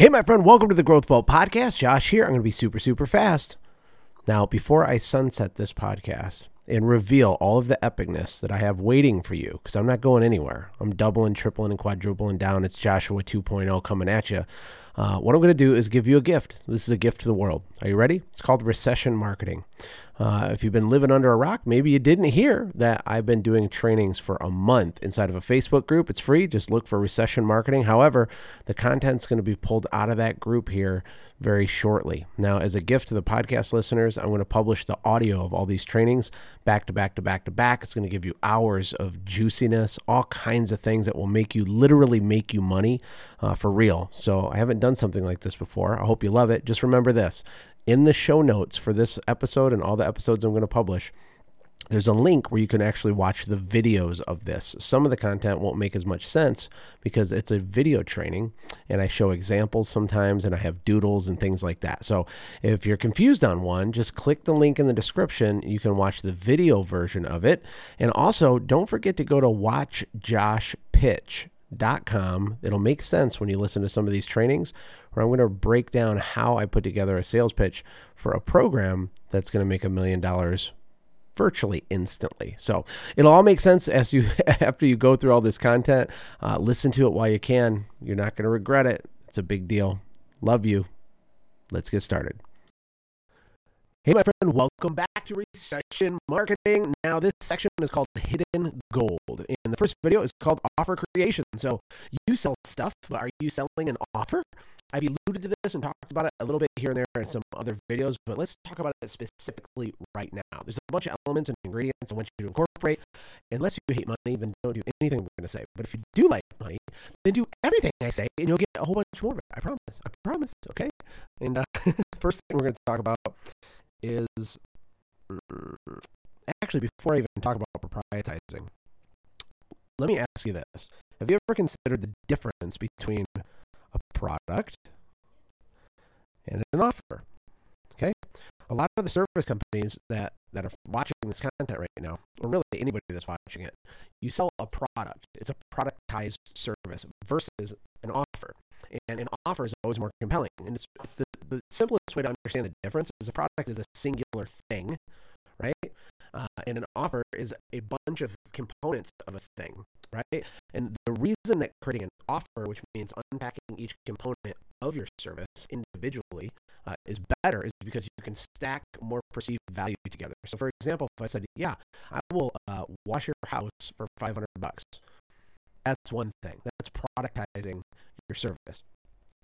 Hey, my friend, welcome to the Growth Vault podcast. Josh here. I'm going to be super, super fast. Now, before I sunset this podcast and reveal all of the epicness that I have waiting for you, because I'm not going anywhere, I'm doubling, tripling, and quadrupling down. It's Joshua 2.0 coming at you. Uh, what I'm going to do is give you a gift. This is a gift to the world. Are you ready? It's called recession marketing. Uh, if you've been living under a rock, maybe you didn't hear that I've been doing trainings for a month inside of a Facebook group. It's free. Just look for recession marketing. However, the content's going to be pulled out of that group here very shortly. Now, as a gift to the podcast listeners, I'm going to publish the audio of all these trainings back to back to back to back. It's going to give you hours of juiciness, all kinds of things that will make you literally make you money uh, for real. So, I haven't done something like this before. I hope you love it. Just remember this in the show notes for this episode and all the episodes I'm going to publish, there's a link where you can actually watch the videos of this. Some of the content won't make as much sense because it's a video training and I show examples sometimes and I have doodles and things like that. So if you're confused on one, just click the link in the description. You can watch the video version of it. And also, don't forget to go to Watch Josh Pitch com. It'll make sense when you listen to some of these trainings where I'm going to break down how I put together a sales pitch for a program that's going to make a million dollars virtually instantly. So it'll all make sense as you after you go through all this content. Uh, listen to it while you can. You're not going to regret it. It's a big deal. Love you. Let's get started. Hey, my friend, welcome back to Recession Marketing. Now, this section is called Hidden Gold. And the first video is called Offer Creation. So, you sell stuff, but are you selling an offer? I've alluded to this and talked about it a little bit here and there in some other videos, but let's talk about it specifically right now. There's a bunch of elements and ingredients I want you to incorporate. Unless you hate money, then don't do anything I'm going to say. But if you do like money, then do everything I say, and you'll get a whole bunch more of it. I promise. I promise. Okay. And uh, first thing we're going to talk about is actually before I even talk about proprietizing, let me ask you this. Have you ever considered the difference between a product and an offer? Okay. A lot of the service companies that, that are watching this content right now, or really anybody that's watching it, you sell a product. It's a productized service versus an offer. And an offer is always more compelling. And it's, it's the, the simplest way to understand the difference is a product is a singular thing, right? Uh, and an offer is a bunch of components of a thing, right? And the reason that creating an offer, which means unpacking each component of your service individually, uh, is better is because you can stack more perceived value together. So, for example, if I said, "Yeah, I will uh, wash your house for 500 bucks," that's one thing. That's productizing your service.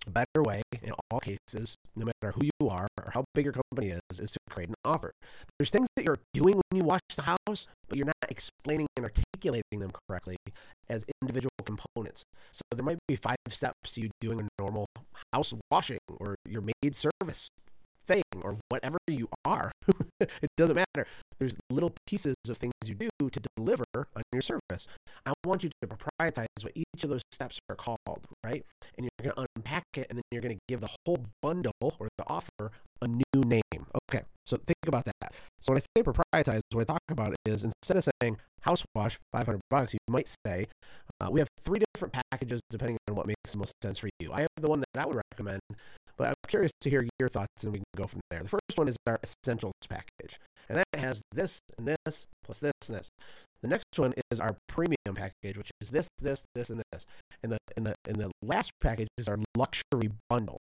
Better way in all cases, no matter who you are or how big your company is, is to create an offer. There's things that you're doing when you wash the house, but you're not explaining and articulating them correctly as individual components. So there might be five steps to you doing a normal house washing or your maid service thing or whatever you are. it doesn't matter. There's little pieces of things you do to deliver on your service. I want you to proprietize what each of those steps are called, right? And you're going to unpack it and then you're going to give the whole bundle or the offer a new name. Okay, so think about that. So when I say proprietize, what I talk about is instead of saying house wash 500 bucks, you might say uh, we have three different packages depending on what makes the most sense for you. I have the one that I would recommend, but I'm curious to hear your thoughts and we can go from there. The first one is our essentials package, and that has this and this plus this and this. The next one is our premium package, which is this, this, this, and this. And the and the and the last package is our luxury bundle.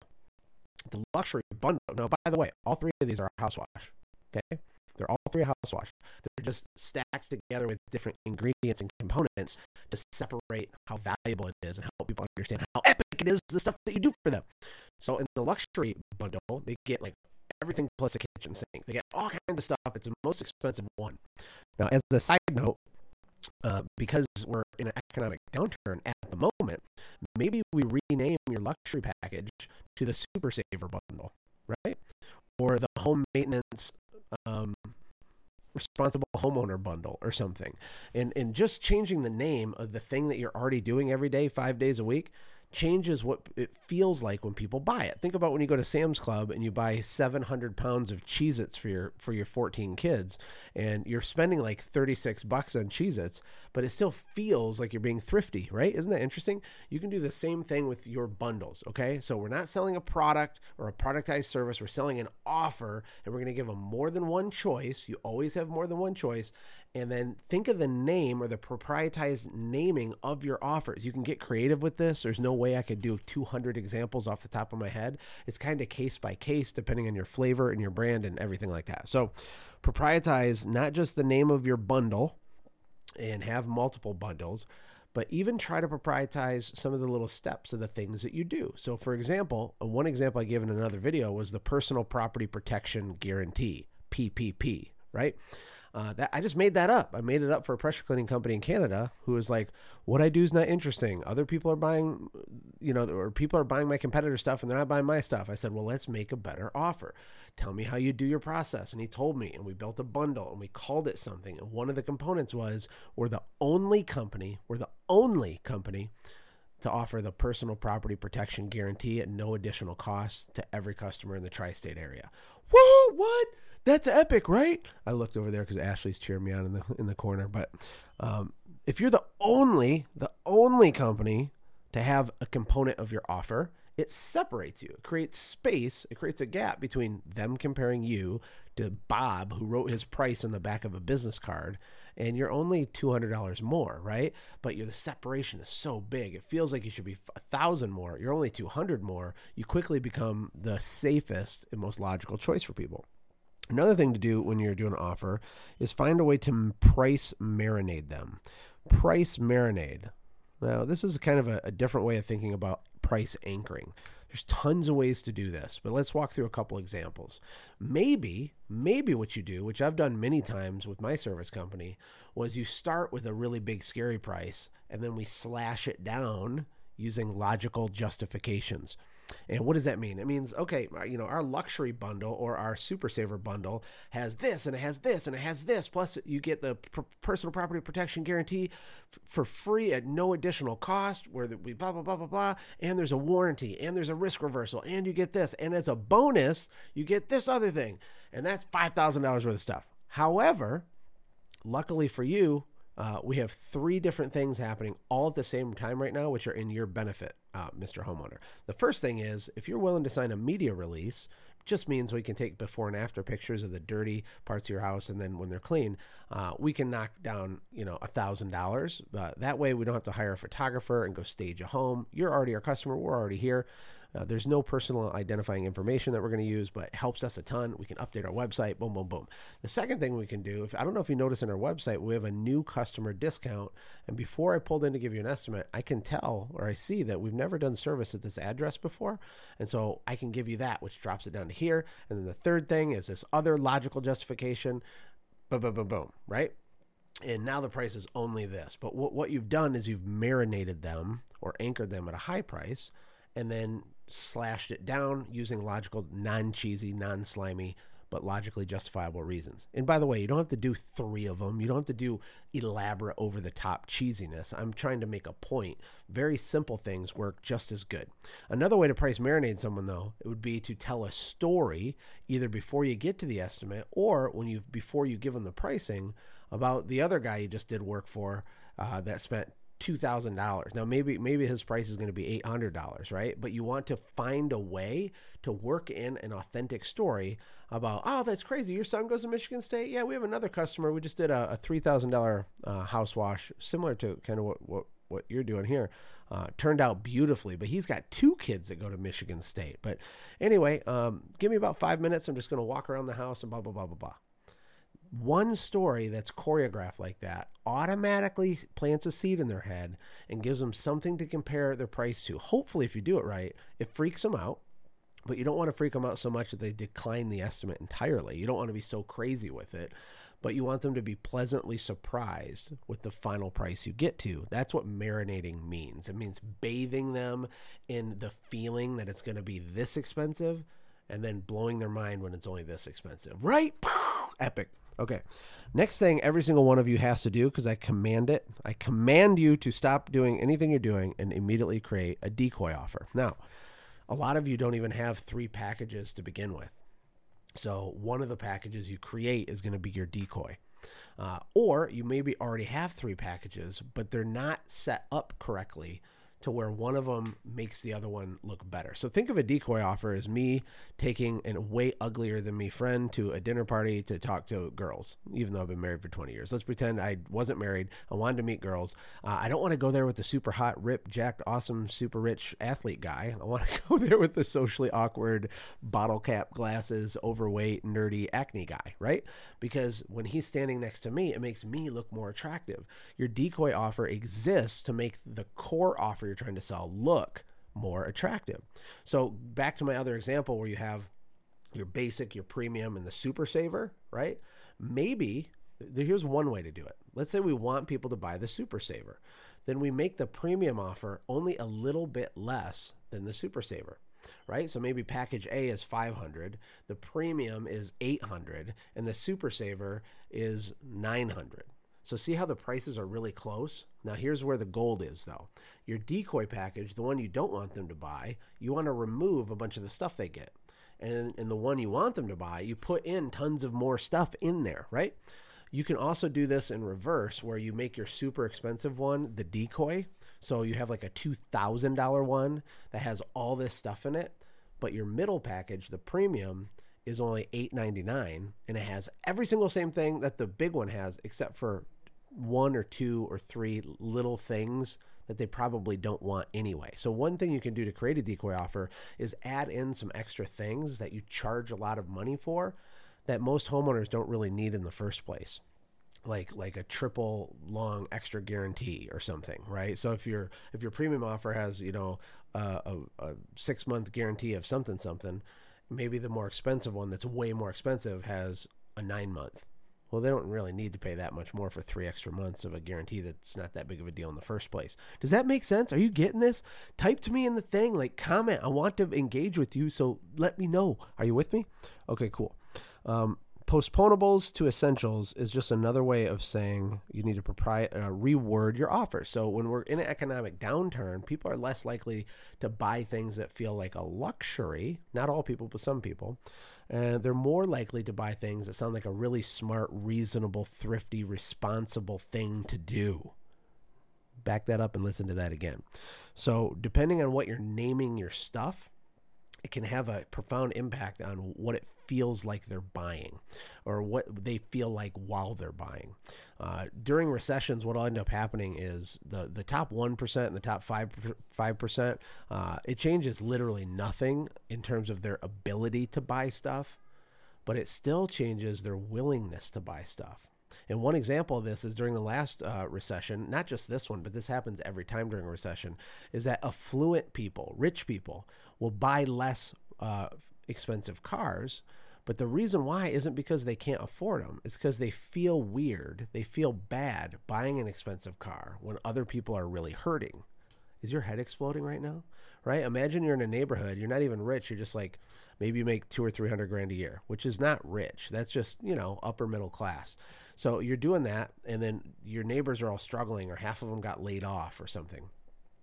The luxury bundle. Now, by the way, all three of these are house wash. Okay, they're all three house wash. They're just stacked together with different ingredients and components to separate how valuable it is and help people understand how epic it is the stuff that you do for them. So in the luxury bundle, they get like everything plus a kitchen sink. They get all kinds of stuff. It's the most expensive one. Now, as a side note, uh, because we're in an economic downturn at the moment, maybe we rename your luxury package to the Super Saver bundle, right? Or the home maintenance um, responsible homeowner bundle or something. And and just changing the name of the thing that you're already doing every day, five days a week, changes what it feels like when people buy it. Think about when you go to Sam's Club and you buy 700 pounds of Cheez-Its for your for your 14 kids and you're spending like 36 bucks on Cheez-Its, but it still feels like you're being thrifty, right? Isn't that interesting? You can do the same thing with your bundles, okay? So we're not selling a product or a productized service, we're selling an offer and we're going to give them more than one choice. You always have more than one choice and then think of the name or the proprietized naming of your offers. You can get creative with this. There's no way I could do 200 examples off the top of my head. It's kind of case by case, depending on your flavor and your brand and everything like that. So, proprietize not just the name of your bundle and have multiple bundles, but even try to proprietize some of the little steps of the things that you do. So, for example, one example I gave in another video was the Personal Property Protection Guarantee, PPP, right? Uh, that I just made that up. I made it up for a pressure cleaning company in Canada who was like, "What I do is not interesting. Other people are buying, you know, or people are buying my competitor stuff and they're not buying my stuff." I said, "Well, let's make a better offer. Tell me how you do your process." And he told me, and we built a bundle and we called it something. And one of the components was, "We're the only company. We're the only company." To offer the personal property protection guarantee at no additional cost to every customer in the tri state area. What? that's epic, right? I looked over there because Ashley's cheering me on in the in the corner. But um, if you're the only the only company to have a component of your offer, it separates you. It creates space. It creates a gap between them comparing you to Bob, who wrote his price on the back of a business card, and you're only two hundred dollars more, right? But the separation is so big. It feels like you should be a thousand more. You're only two hundred more. You quickly become the safest and most logical choice for people. Another thing to do when you're doing an offer is find a way to price marinate them. Price marinade. Now, this is kind of a, a, different way of thinking about price anchoring. There's tons of ways to do this, but let's walk through a couple examples. Maybe, maybe what you do, which I've done many times with my service company, was you start with a really big scary price and then we slash it down using logical justifications. And what does that mean? It means, okay, uh, you know, our luxury bundle or our super saver bundle has this and it has this and it has this. Plus, you get the personal property protection guarantee f- for free at no additional cost, where we blah, blah, blah, blah, blah. And there's a warranty and there's a risk reversal and you get this. And as a bonus, you get this other thing. And that's $5,000 worth of stuff. However, luckily for you, uh, we have three different things happening all at the same time right now, which are in your benefit, uh, Mr. Homeowner. The first thing is if you're willing to sign a media release, just means we can take before and after pictures of the dirty parts of your house, and then when they're clean, uh, we can knock down you know a thousand dollars. That way, we don't have to hire a photographer and go stage a home. You're already our customer. We're already here. Uh, there's no personal identifying information that we're going to use, but it helps us a ton. We can update our website. Boom, boom, boom. The second thing we can do, if I don't know if you notice in our website, we have a new customer discount. And before I pulled in to give you an estimate, I can tell or I see that we've never done service at this address before. And so I can give you that, which drops it down to here. And then the third thing is this other logical justification. Boom, boom, boom, boom, right? and now the price is only this. But what, what you've done is you've marinated them or anchored them at a high price and then slashed it down using logical, non cheesy, non slimy, but logically justifiable reasons. And by the way, you don't have to do three of them. You don't have to do elaborate, over the top cheesiness. I'm trying to make a point. Very simple things work just as good. Another way to price marinate someone, though, it would be to tell a story either before you get to the estimate or when you before you give them the pricing about the other guy you just did work for uh, that spent two thousand dollars. Now maybe maybe his price is going to be eight hundred dollars, right? But you want to find a way to work in an authentic story about oh that's crazy. Your son goes to Michigan State. Yeah, we have another customer. We just did a, a three thousand uh, house wash, similar to kind of what what what you're doing here. Uh, turned out beautifully, but he's got two kids that go to Michigan State. But anyway, um, give me about five minutes. I'm just going to walk around the house and blah blah blah blah blah one story that's choreographed like that automatically plants a seed in their head and gives them something to compare their price to. Hopefully, if you do it right, it freaks them out, but you don't want to freak them out so much that they decline the estimate entirely. You don't want to be so crazy with it, but you want them to be pleasantly surprised with the final price you get to. That's what marinating means. It means bathing them in the feeling that it's going to be this expensive and then blowing their mind when it's only this expensive, right? Epic. Okay. Next thing every single one of you has to do, because I command it, I command you to stop doing anything you're doing and immediately create a decoy offer. Now, a lot of you don't even have three packages to begin with. So, one of the packages you create is going to be your decoy. Uh, or you maybe already have three packages, but they're not set up correctly to where one of them makes the other one look better. So think of a decoy offer as me taking a way uglier than me friend to a dinner party to talk to girls, even though I've been married for 20 years. Let's pretend I wasn't married. I wanted to meet girls. Uh, I don't want to go there with the super hot, ripped, jacked, awesome, super rich athlete guy. I want to go there with the socially awkward, bottle cap glasses, overweight, nerdy acne guy, right? Because when he's standing next to me, it makes me look more attractive. Your decoy offer exists to make the core offer you're trying to sell look more attractive. So back to my other example where you have your basic, your premium, and the super saver, right? Maybe here's one way to do it. Let's say we want people to buy the super saver. Then we make the premium offer only a little bit less than the super saver right? So maybe package A is 500, the premium is 800, and the super saver is 900. So see how the prices are really close? Now here's where the gold is though. Your decoy package, the one you don't want them to buy, you want to remove a bunch of the stuff they get. And in the one you want them to buy, you put in tons of more stuff in there, right? You can also do this in reverse where you make your super expensive one the decoy. So you have like a $2,000 one that has all this stuff in it, but your middle package, the premium, is only $8.99 and it has every single same thing that the big one has except for one or two or three little things that they probably don't want anyway. So one thing you can do to create a decoy offer is add in some extra things that you charge a lot of money for that most homeowners don't really need in the first place. Like like a triple long extra guarantee or something, right? So if your if your premium offer has you know uh, a, a six month guarantee of something something, maybe the more expensive one that's way more expensive has a nine month. Well, they don't really need to pay that much more for three extra months of a guarantee that's not that big of a deal in the first place. Does that make sense? Are you getting this? Type to me in the thing, like comment. I want to engage with you, so let me know. Are you with me? Okay, cool. Um, postponables to essentials is just another way of saying you need to propri- uh, reword your offer. So when we're in an economic downturn, people are less likely to buy things that feel like a luxury. Not all people, but some people. And they're more likely to buy things that sound like a really smart, reasonable, thrifty, responsible thing to do. Back that up and listen to that again. So, depending on what you're naming your stuff, it can have a profound impact on what it feels like they're buying or what they feel like while they're buying. Uh, during recessions, what will end up happening is the, the top 1% and the top 5, 5% uh, it changes literally nothing in terms of their ability to buy stuff, but it still changes their willingness to buy stuff. And one example of this is during the last uh, recession, not just this one, but this happens every time during a recession, is that affluent people, rich people, will buy less uh, expensive cars. But the reason why isn't because they can't afford them. It's because they feel weird. They feel bad buying an expensive car when other people are really hurting. Is your head exploding right now? Right? Imagine you're in a neighborhood. You're not even rich. You're just like, maybe you make two or three hundred grand a year, which is not rich. That's just, you know, upper middle class. So you're doing that, and then your neighbors are all struggling, or half of them got laid off or something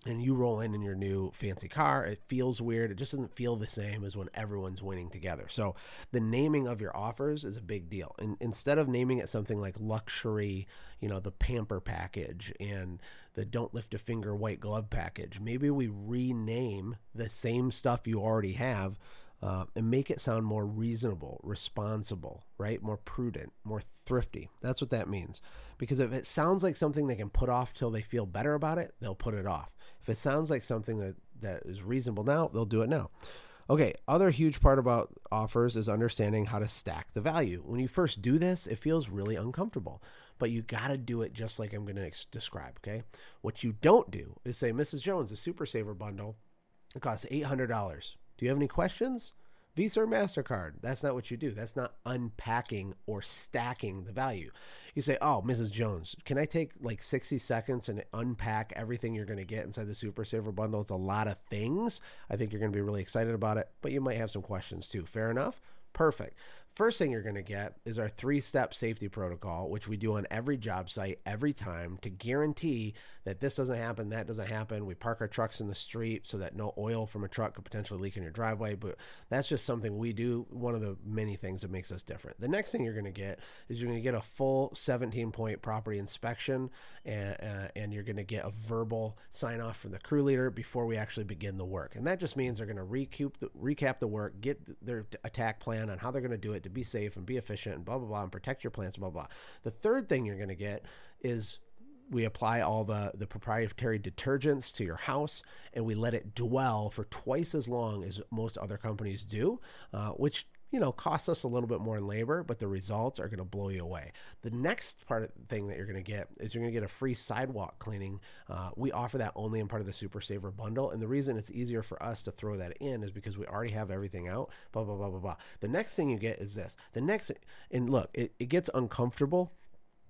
and you roll in in your new fancy car it feels weird. It just doesn't feel the same as when everyone's winning together. So the naming of your offers is a big deal. And instead of naming it something like luxury you know the pamper package and the don't lift a finger white glove package maybe we rename the same stuff you already have uh, and make it sound more reasonable, responsible, right? More prudent, more thrifty. That's what that means. Because if it sounds like something they can put off till they feel better about it, they'll put it off. If it sounds like something that, that is reasonable now, they'll do it now. Okay, other huge part about offers is understanding how to stack the value. When you first do this, it feels really uncomfortable, but you got to do it just like I'm going to describe, okay? What you don't do is say, Mrs. Jones, a Super Saver bundle, it costs $800. Do you have any questions? Visa or MasterCard. That's not what you do. That's not unpacking or stacking the value. You say, Oh, Mrs. Jones, can I take like 60 seconds and unpack everything you're going to get inside the Super Saver bundle? It's a lot of things. I think you're going to be really excited about it, but you might have some questions too. Fair enough? Perfect. First thing you're going to get is our three step safety protocol, which we do on every job site every time to guarantee that this doesn't happen, that doesn't happen. We park our trucks in the street so that no oil from a truck could potentially leak in your driveway. But that's just something we do. One of the many things that makes us different. The next thing you're going to get is you're going to get a full 17 point property inspection and, uh, and you're going to get a verbal sign off from the crew leader before we actually begin the work. And that just means they're going to recap the, recap the work, get their attack plan on how they're going to do it to be safe and be efficient and blah blah blah and protect your plants blah blah. blah. The third thing you're going to get is we apply all the the proprietary detergents to your house and we let it dwell for twice as long as most other companies do, uh, which you know, costs us a little bit more in labor, but the results are going to blow you away. The next part of the thing that you're going to get is you're going to get a free sidewalk cleaning. Uh, we offer that only in part of the Super Saver bundle, and the reason it's easier for us to throw that in is because we already have everything out. Blah blah blah blah blah. The next thing you get is this. The next, and look, it, it gets uncomfortable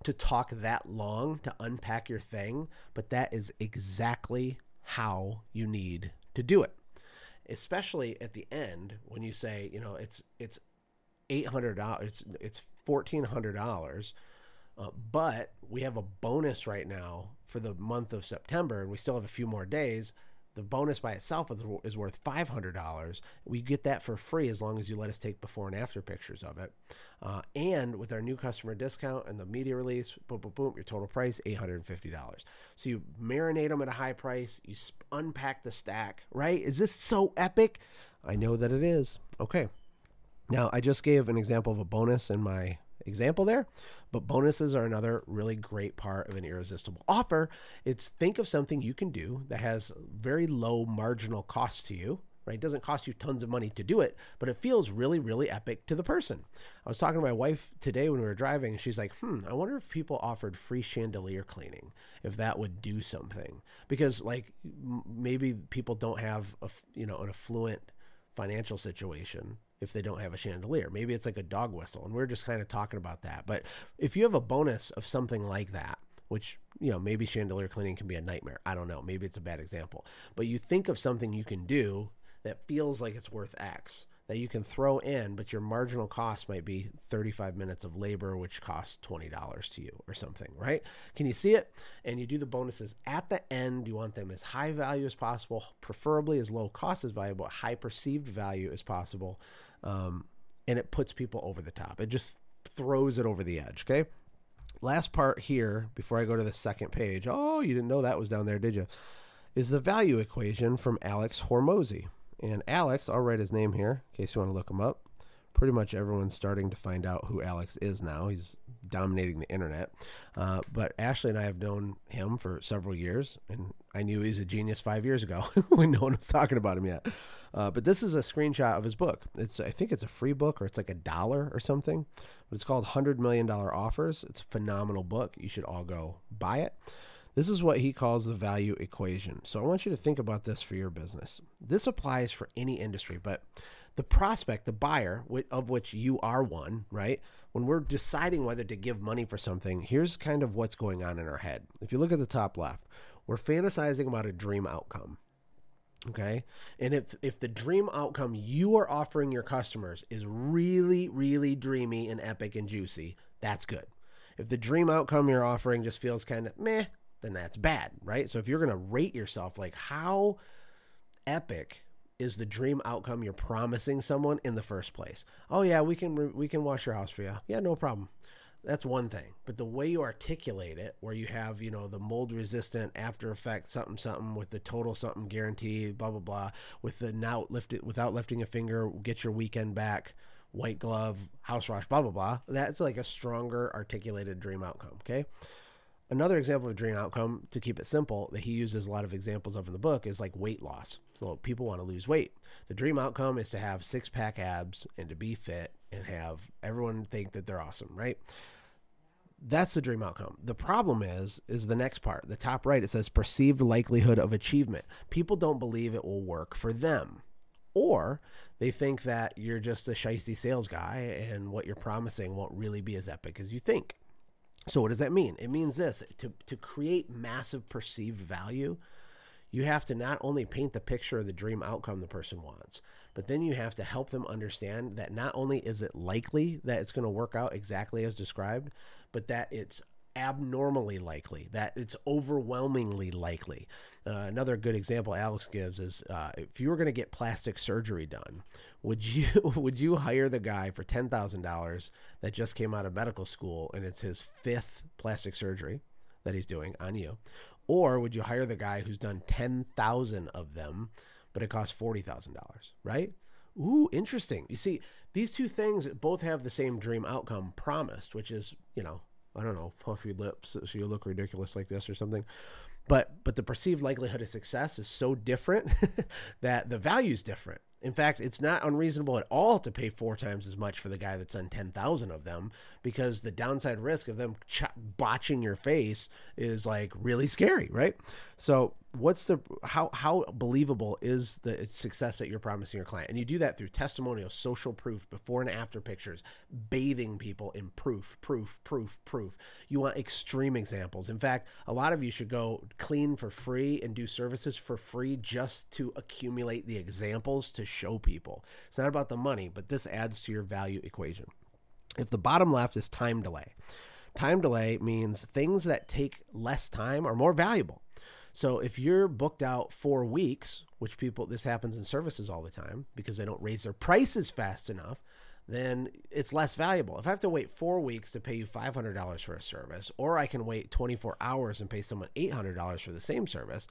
to talk that long to unpack your thing, but that is exactly how you need to do it especially at the end when you say, you know, it's it's eight hundred dollars, it's it's fourteen hundred dollars, uh, but we have a bonus right now for the month of September, and we still have a few more days. The bonus by itself is, worth $500. We get that for free as long as you let us take before and after pictures of it. Uh, and with our new customer discount and the media release, boom, boom, boom, your total price, $850. So you marinate them at a high price, you unpack the stack, right? Is this so epic? I know that it is. Okay. Now, I just gave an example of a bonus in my example there. But bonuses are another really great part of an irresistible offer. It's think of something you can do that has very low marginal cost to you. Right? It doesn't cost you tons of money to do it, but it feels really, really epic to the person. I was talking to my wife today when we were driving, she's like, hmm, I wonder if people offered free chandelier cleaning, if that would do something. Because, like, maybe people don't have, a, you know, an affluent financial situation if they don't have a chandelier. Maybe it's like a dog whistle. And we're just kind of talking about that. But if you have a bonus of something like that, which, you know, maybe chandelier cleaning can be a nightmare. I don't know. Maybe it's a bad example. But you think of something you can do that feels like it's worth X that you can throw in, but your marginal cost might be 35 minutes of labor, which costs $20 to you or something, right? Can you see it? And you do the bonuses at the end. You want them as high value as possible, preferably as low cost as valuable, high perceived value as possible. Um, and it puts people over the top. It just throws it over the edge, okay? Last part here, before I go to the second page. Oh, you didn't know that was down there, did you? Is the value equation from Alex Hormozi. And Alex, I'll write his name here in case you want to look him up. Pretty much everyone's starting to find out who Alex is now. He's dominating the internet. Uh, but Ashley and I have known him for several years, and I knew he's a genius five years ago when no one was talking about him yet. Uh, but this is a screenshot of his book. It's I think it's a free book or it's like a dollar or something. But it's called Hundred Million Dollar Offers. It's a phenomenal book. You should all go buy it. This is what he calls the value equation. So I want you to think about this for your business. This applies for any industry, but the prospect, the buyer, of which you are one, right? When we're deciding whether to give money for something, here's kind of what's going on in our head. If you look at the top left, we're fantasizing about a dream outcome. Okay. And if, if the dream outcome you are offering your customers is really, really dreamy and epic and juicy, that's good. If the dream outcome you're offering just feels kind of meh, then that's bad, right? So if you're going to rate yourself, like how epic is the dream outcome you're promising someone in the first place? Oh yeah, we can we can wash your house for you. Yeah, no problem. That's one thing. But the way you articulate it, where you have, you know, the mold resistant after effect something something with the total something guarantee, blah blah blah, with the now lift it without lifting a finger, get your weekend back, white glove, house wash, blah blah blah. That's like a stronger articulated dream outcome. Okay. Another example of a dream outcome, to keep it simple, that he uses a lot of examples of in the book is like weight loss. So people want to lose weight. The dream outcome is to have six pack abs and to be fit and have everyone think that they're awesome, right? That's the dream outcome. The problem is, is the next part, the top right. It says perceived likelihood of achievement. People don't believe it will work for them, or they think that you're just a shisty sales guy and what you're promising won't really be as epic as you think. So what does that mean? It means this: to to create massive perceived value, You have to not only paint the picture of the dream outcome the person wants, but then you have to help them understand that not only is it likely that it's going to work out exactly as described, but that it's abnormally likely, that it's overwhelmingly likely. Uh, another good example Alex gives is uh, if you were going to get plastic surgery done, would you would you hire the guy for ten thousand dollars that just came out of medical school and it's his fifth plastic surgery that he's doing on you, or would you hire the guy who's done ten thousand of them, but it costs forty thousand dollars, right? Ooh, interesting. You see, these two things both have the same dream outcome promised, which is, you know, I don't know, puffy lips so you look ridiculous like this or something. But but the perceived likelihood of success is so different that the value is different. In fact, it's not unreasonable at all to pay four times as much for the guy that's done 10,000 of them because the downside risk of them ch- botching your face is like really scary, right? So, what's the how how believable is the success that you're promising your client? And you do that through testimonials, social proof, before and after pictures, bathing people in proof, proof, proof, proof. You want extreme examples. In fact, a lot of you should go clean for free and do services for free just to accumulate the examples to show people. It's not about the money, but this adds to your value equation. If the bottom left is time delay, time delay means things that take less time are more valuable. So if you're booked out four weeks, which people, this happens in services all the time because they don't raise their prices fast enough, then it's less valuable. If I have to wait four weeks to pay you $500 for a service, or I can wait 24 hours and pay someone $800 for the same service,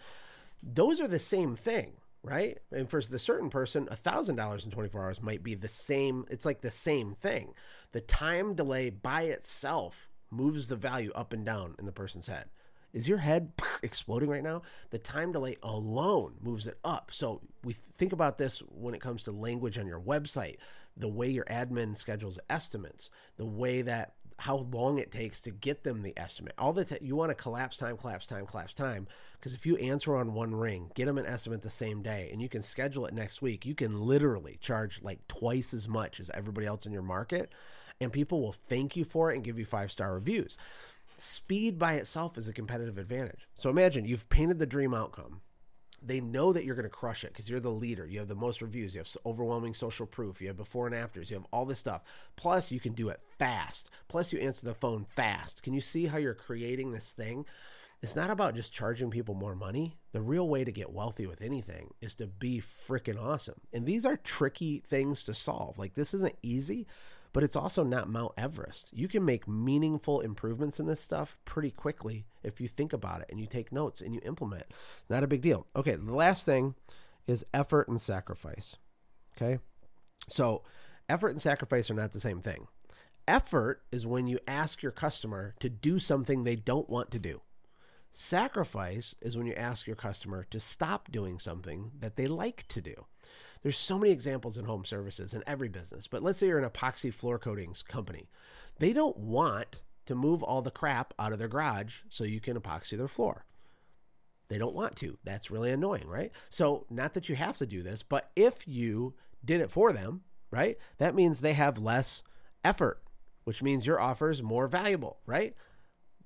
those are the same thing right? And for the certain person, $1,000 in 24 hours might be the same. It's like the same thing. The time delay by itself moves the value up and down in the person's head. Is your head exploding right now? The time delay alone moves it up. So we think about this when it comes to language on your website, the way your admin schedules estimates, the way that how long it takes to get them the estimate. All the t- you want to collapse time, collapse time, collapse time. Because if you answer on one ring, get them an estimate the same day, and you can schedule it next week, you can literally charge like twice as much as everybody else in your market, and people will thank you for it and give you five star reviews. Speed by itself is a competitive advantage. So imagine you've painted the dream outcome they know that you're going to crush it because you're the leader. You have the most reviews. You have overwhelming social proof. You have before and afters. You have all this stuff. Plus, you can do it fast. Plus, you answer the phone fast. Can you see how you're creating this thing? It's not about just charging people more money. The real way to get wealthy with anything is to be freaking awesome. And these are tricky things to solve. Like, this isn't easy, but it's also not Mount Everest. You can make meaningful improvements in this stuff pretty quickly if you think about it and you take notes and you implement. Not a big deal. Okay, the last thing is effort and sacrifice. Okay, so effort and sacrifice are not the same thing. Effort is when you ask your customer to do something they don't want to do. Sacrifice is when you ask your customer to stop doing something that they like to do. There's so many examples in home services in every business, but let's say you're an epoxy floor coatings company. They don't want to move all the crap out of their garage so you can epoxy their floor. They don't want to. That's really annoying, right? So, not that you have to do this, but if you did it for them, right, that means they have less effort, which means your offer is more valuable, right?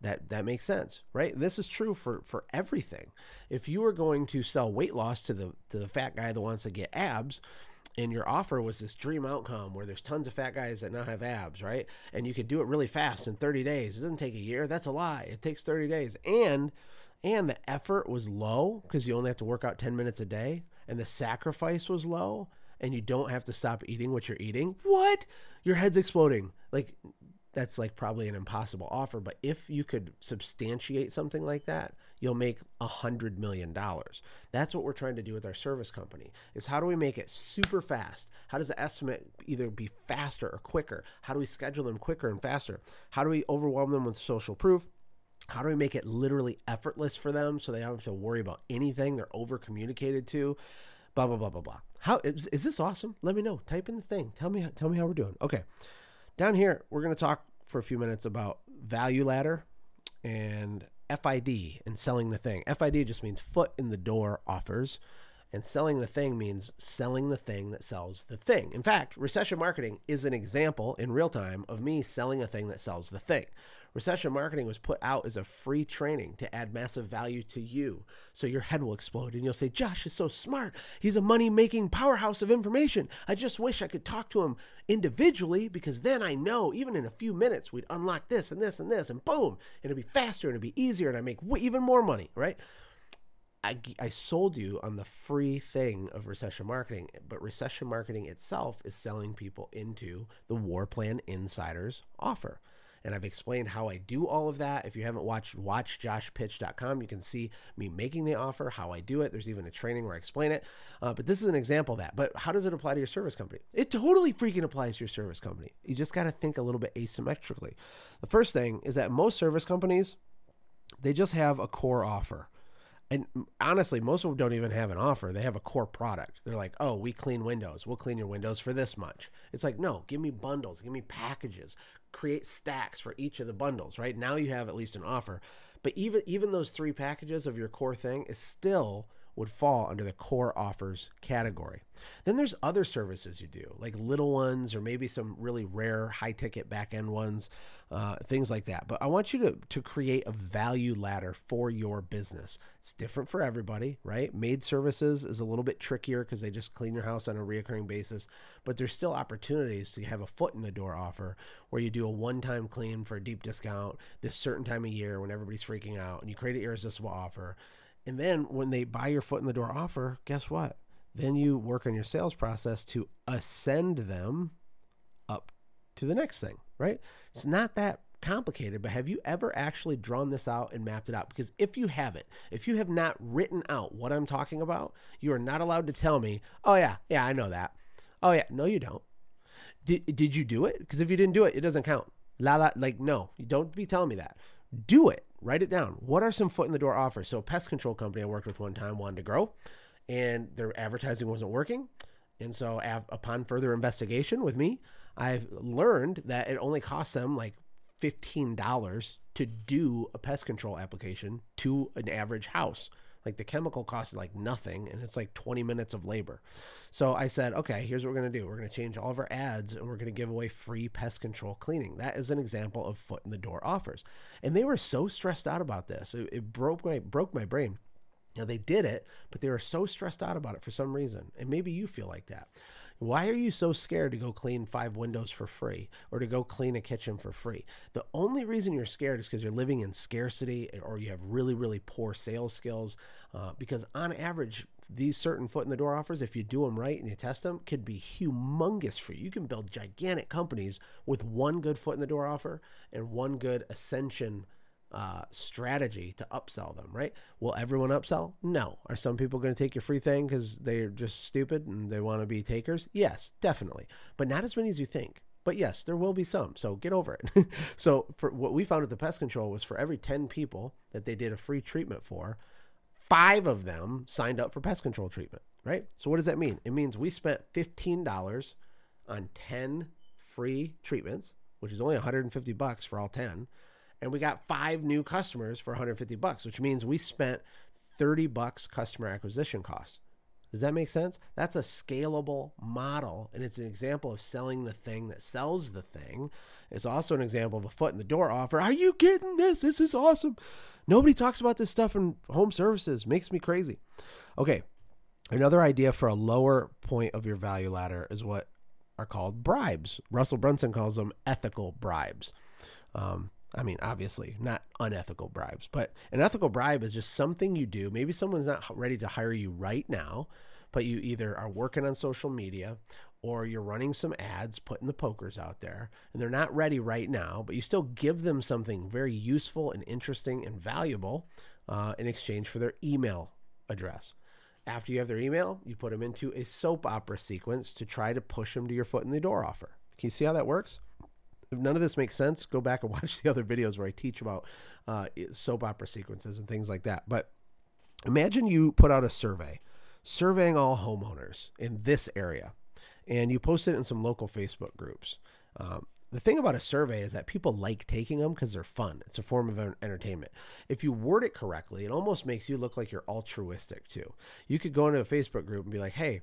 That that makes sense, right? This is true for for everything. If you were going to sell weight loss to the to the fat guy that wants to get abs, and your offer was this dream outcome where there's tons of fat guys that now have abs, right? And you could do it really fast in 30 days. It doesn't take a year. That's a lie. It takes 30 days. And and the effort was low because you only have to work out 10 minutes a day and the sacrifice was low and you don't have to stop eating what you're eating. What? Your head's exploding. Like that's like probably an impossible offer. But if you could substantiate something like that, you'll make a hundred million dollars. That's what we're trying to do with our service company is how do we make it super fast? How does the estimate either be faster or quicker? How do we schedule them quicker and faster? How do we overwhelm them with social proof? How do we make it literally effortless for them so they don't have to worry about anything they're over communicated to? Blah blah blah blah blah. How is, is this awesome? Let me know. Type in the thing. Tell me tell me how we're doing. Okay. Down here, we're going to talk for a few minutes about value ladder and FID and selling the thing. FID just means foot in the door offers, and selling the thing means selling the thing that sells the thing. In fact, recession marketing is an example in real time of me selling a thing that sells the thing. Recession marketing was put out as a free training to add massive value to you. So your head will explode and you'll say, Josh is so smart. He's a money making powerhouse of information. I just wish I could talk to him individually because then I know even in a few minutes we'd unlock this and this and this and boom, it'd be faster and it'd be easier and I make even more money, right? I, I sold you on the free thing of recession marketing, but recession marketing itself is selling people into the WarPlan Insiders offer. And I've explained how I do all of that. If you haven't watched watchjoshpitch.com, you can see me making the offer, how I do it. There's even a training where I explain it. Uh, but this is an example of that. But how does it apply to your service company? It totally freaking applies to your service company. You just got to think a little bit asymmetrically. The first thing is that most service companies, they just have a core offer and honestly, most of them don't even have an offer. They have a core product. They're like, oh, we clean windows. We'll clean your windows for this much. It's like, no, give me bundles, give me packages, create stacks for each of the bundles, right? Now you have at least an offer. But even even those three packages of your core thing is still would fall under the core offers category. Then there's other services you do, like little ones or maybe some really rare high ticket back end ones, uh, things like that. But I want you to, to create a value ladder for your business. It's different for everybody, right? Maid services is a little bit trickier because they just clean your house on a reoccurring basis, but there's still opportunities to have a foot in the door offer where you do a one time clean for a deep discount this certain time of year when everybody's freaking out and you create an irresistible offer and then when they buy your foot in the door offer, guess what? Then you work on your sales process to ascend them up to the next thing, right? It's not that complicated, but have you ever actually drawn this out and mapped it out? Because if you haven't, if you have not written out what I'm talking about, you are not allowed to tell me, oh, yeah, yeah, I know that. Oh, yeah, no, you don't. Did, did you do it? Because if you didn't do it, it doesn't count. La la, like, no, you don't be telling me that. Do it. Write it down. What are some foot in the door offers? So, a pest control company I worked with one time wanted to grow, and their advertising wasn't working. And so, av- upon further investigation with me, I've learned that it only costs them like $15 to do a pest control application to an average house. Like the chemical cost is like nothing, and it's like 20 minutes of labor. So I said, okay, here's what we're going to do. We're going to change all of our ads and we're going to give away free pest control cleaning. That is an example of foot in the door offers. And they were so stressed out about this. It, it broke my broke my brain. Now they did it, but they were so stressed out about it for some reason. And maybe you feel like that. Why are you so scared to go clean five windows for free or to go clean a kitchen for free? The only reason you're scared is because you're living in scarcity or you have really, really poor sales skills. Uh, because on average, these certain foot in the door offers, if you do them right and you test them, could be humongous for you. You can build gigantic companies with one good foot in the door offer and one good ascension uh, strategy to upsell them, right? Will everyone upsell? No. Are some people going to take your free thing because they're just stupid and they want to be takers? Yes, definitely. But not as many as you think. But yes, there will be some. So get over it. so for what we found at the pest control was for every 10 people that they did a free treatment for, five of them signed up for pest control treatment, right? So what does that mean? It means we spent $15 on 10 free treatments, which is only 150 bucks for all 10 and we got five new customers for 150 bucks, which means we spent 30 bucks customer acquisition cost. Does that make sense? That's a scalable model, and it's an example of selling the thing that sells the thing. It's also an example of a foot in the door offer. Are you getting this? This is awesome. Nobody talks about this stuff in home services. Makes me crazy. Okay, another idea for a lower point of your value ladder is what are called bribes. Russell Brunson calls them ethical bribes. Um, I mean, obviously, not unethical bribes, but an ethical bribe is just something you do. Maybe someone's not ready to hire you right now, but you either are working on social media or you're running some ads, putting the pokers out there, and they're not ready right now, but you still give them something very useful and interesting and valuable uh, in exchange for their email address. After you have their email, you put them into a soap opera sequence to try to push them to your foot in the door offer. Can you see how that works? If none of this makes sense, go back and watch the other videos where I teach about uh, soap opera sequences and things like that. But imagine you put out a survey surveying all homeowners in this area, and you post it in some local Facebook groups. Um, the thing about a survey is that people like taking them because they're fun. It's a form of entertainment. If you word it correctly, it almost makes you look like you're altruistic too. You could go into a Facebook group and be like, hey,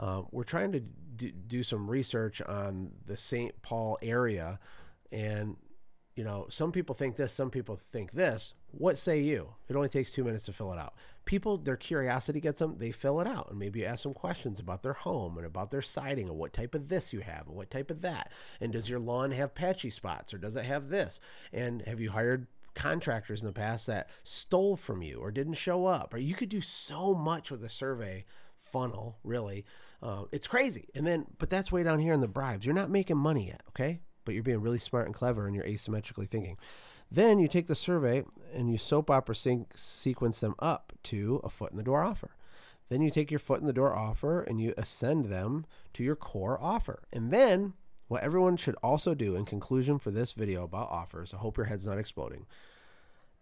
uh, we're trying to do, do some research on the St. Paul area, and you know, some people think this, some people think this. What say you? It only takes two minutes to fill it out. People, their curiosity gets them, they fill it out and maybe ask some questions about their home and about their siding and what type of this you have and what type of that. And does your lawn have patchy spots or does it have this? And have you hired contractors in the past that stole from you or didn't show up? Or you could do so much with a survey funnel, really. Uh, it's crazy. And then, but that's way down here in the bribes. You're not making money yet, okay? but you're being really smart and clever and you're asymmetrically thinking. Then you take the survey and you soap opera sync, sequence them up to a foot in the door offer. Then you take your foot in the door offer and you ascend them to your core offer. And then what everyone should also do in conclusion for this video about offers, I hope your head's not exploding,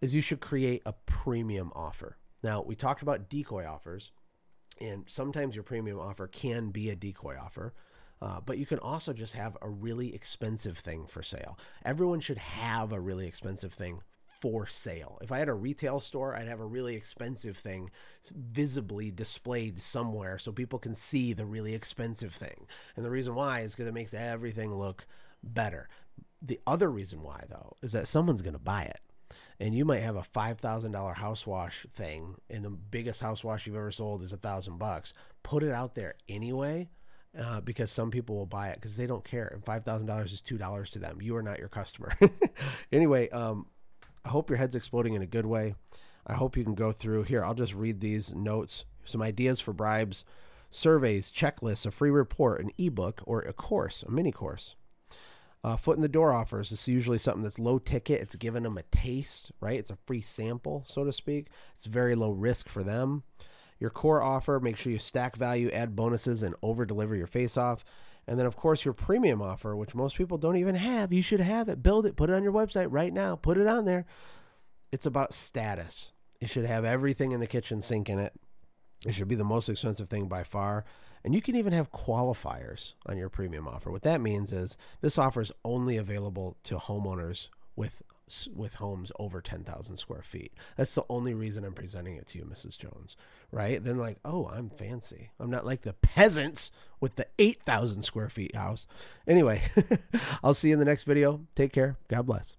is you should create a premium offer. Now, we talked about decoy offers, and sometimes your premium offer can be a decoy offer. Uh, but you can also just have a really expensive thing for sale. Everyone should have a really expensive thing for sale. If I had a retail store, I'd have a really expensive thing visibly displayed somewhere so people can see the really expensive thing. And the reason why is because it makes everything look better. The other reason why, though, is that someone's going to buy it. And you might have a five thousand dollar house wash thing, and the biggest house wash you've ever sold is a thousand bucks. Put it out there anyway uh, because some people will buy it because they don't care. And five thousand dollars is two dollars to them. You are not your customer. anyway, um, I hope your head's exploding in a good way. I hope you can go through here. I'll just read these notes, some ideas for bribes, surveys, checklists, a free report, an ebook, or a course, a mini course. Uh, foot in the door offers. Is usually something that's low ticket. It's giving them a taste, right? It's a free sample, so to speak. It's very low risk for them. Your core offer, make sure you stack value, add bonuses, and over deliver your face off. And then, of course, your premium offer, which most people don't even have. You should have it. Build it. Put it on your website right now. Put it on there. It's about status. It should have everything in the kitchen sink in it. It should be the most expensive thing by far. And you can even have qualifiers on your premium offer. What that means is this offer is only available to homeowners with with homes over 10,000 square feet. That's the only reason I'm presenting it to you, Mrs. Jones, right? Then, like, oh, I'm fancy. I'm not like the peasants with the 8,000 square feet house. Anyway, I'll see you in the next video. Take care. God bless.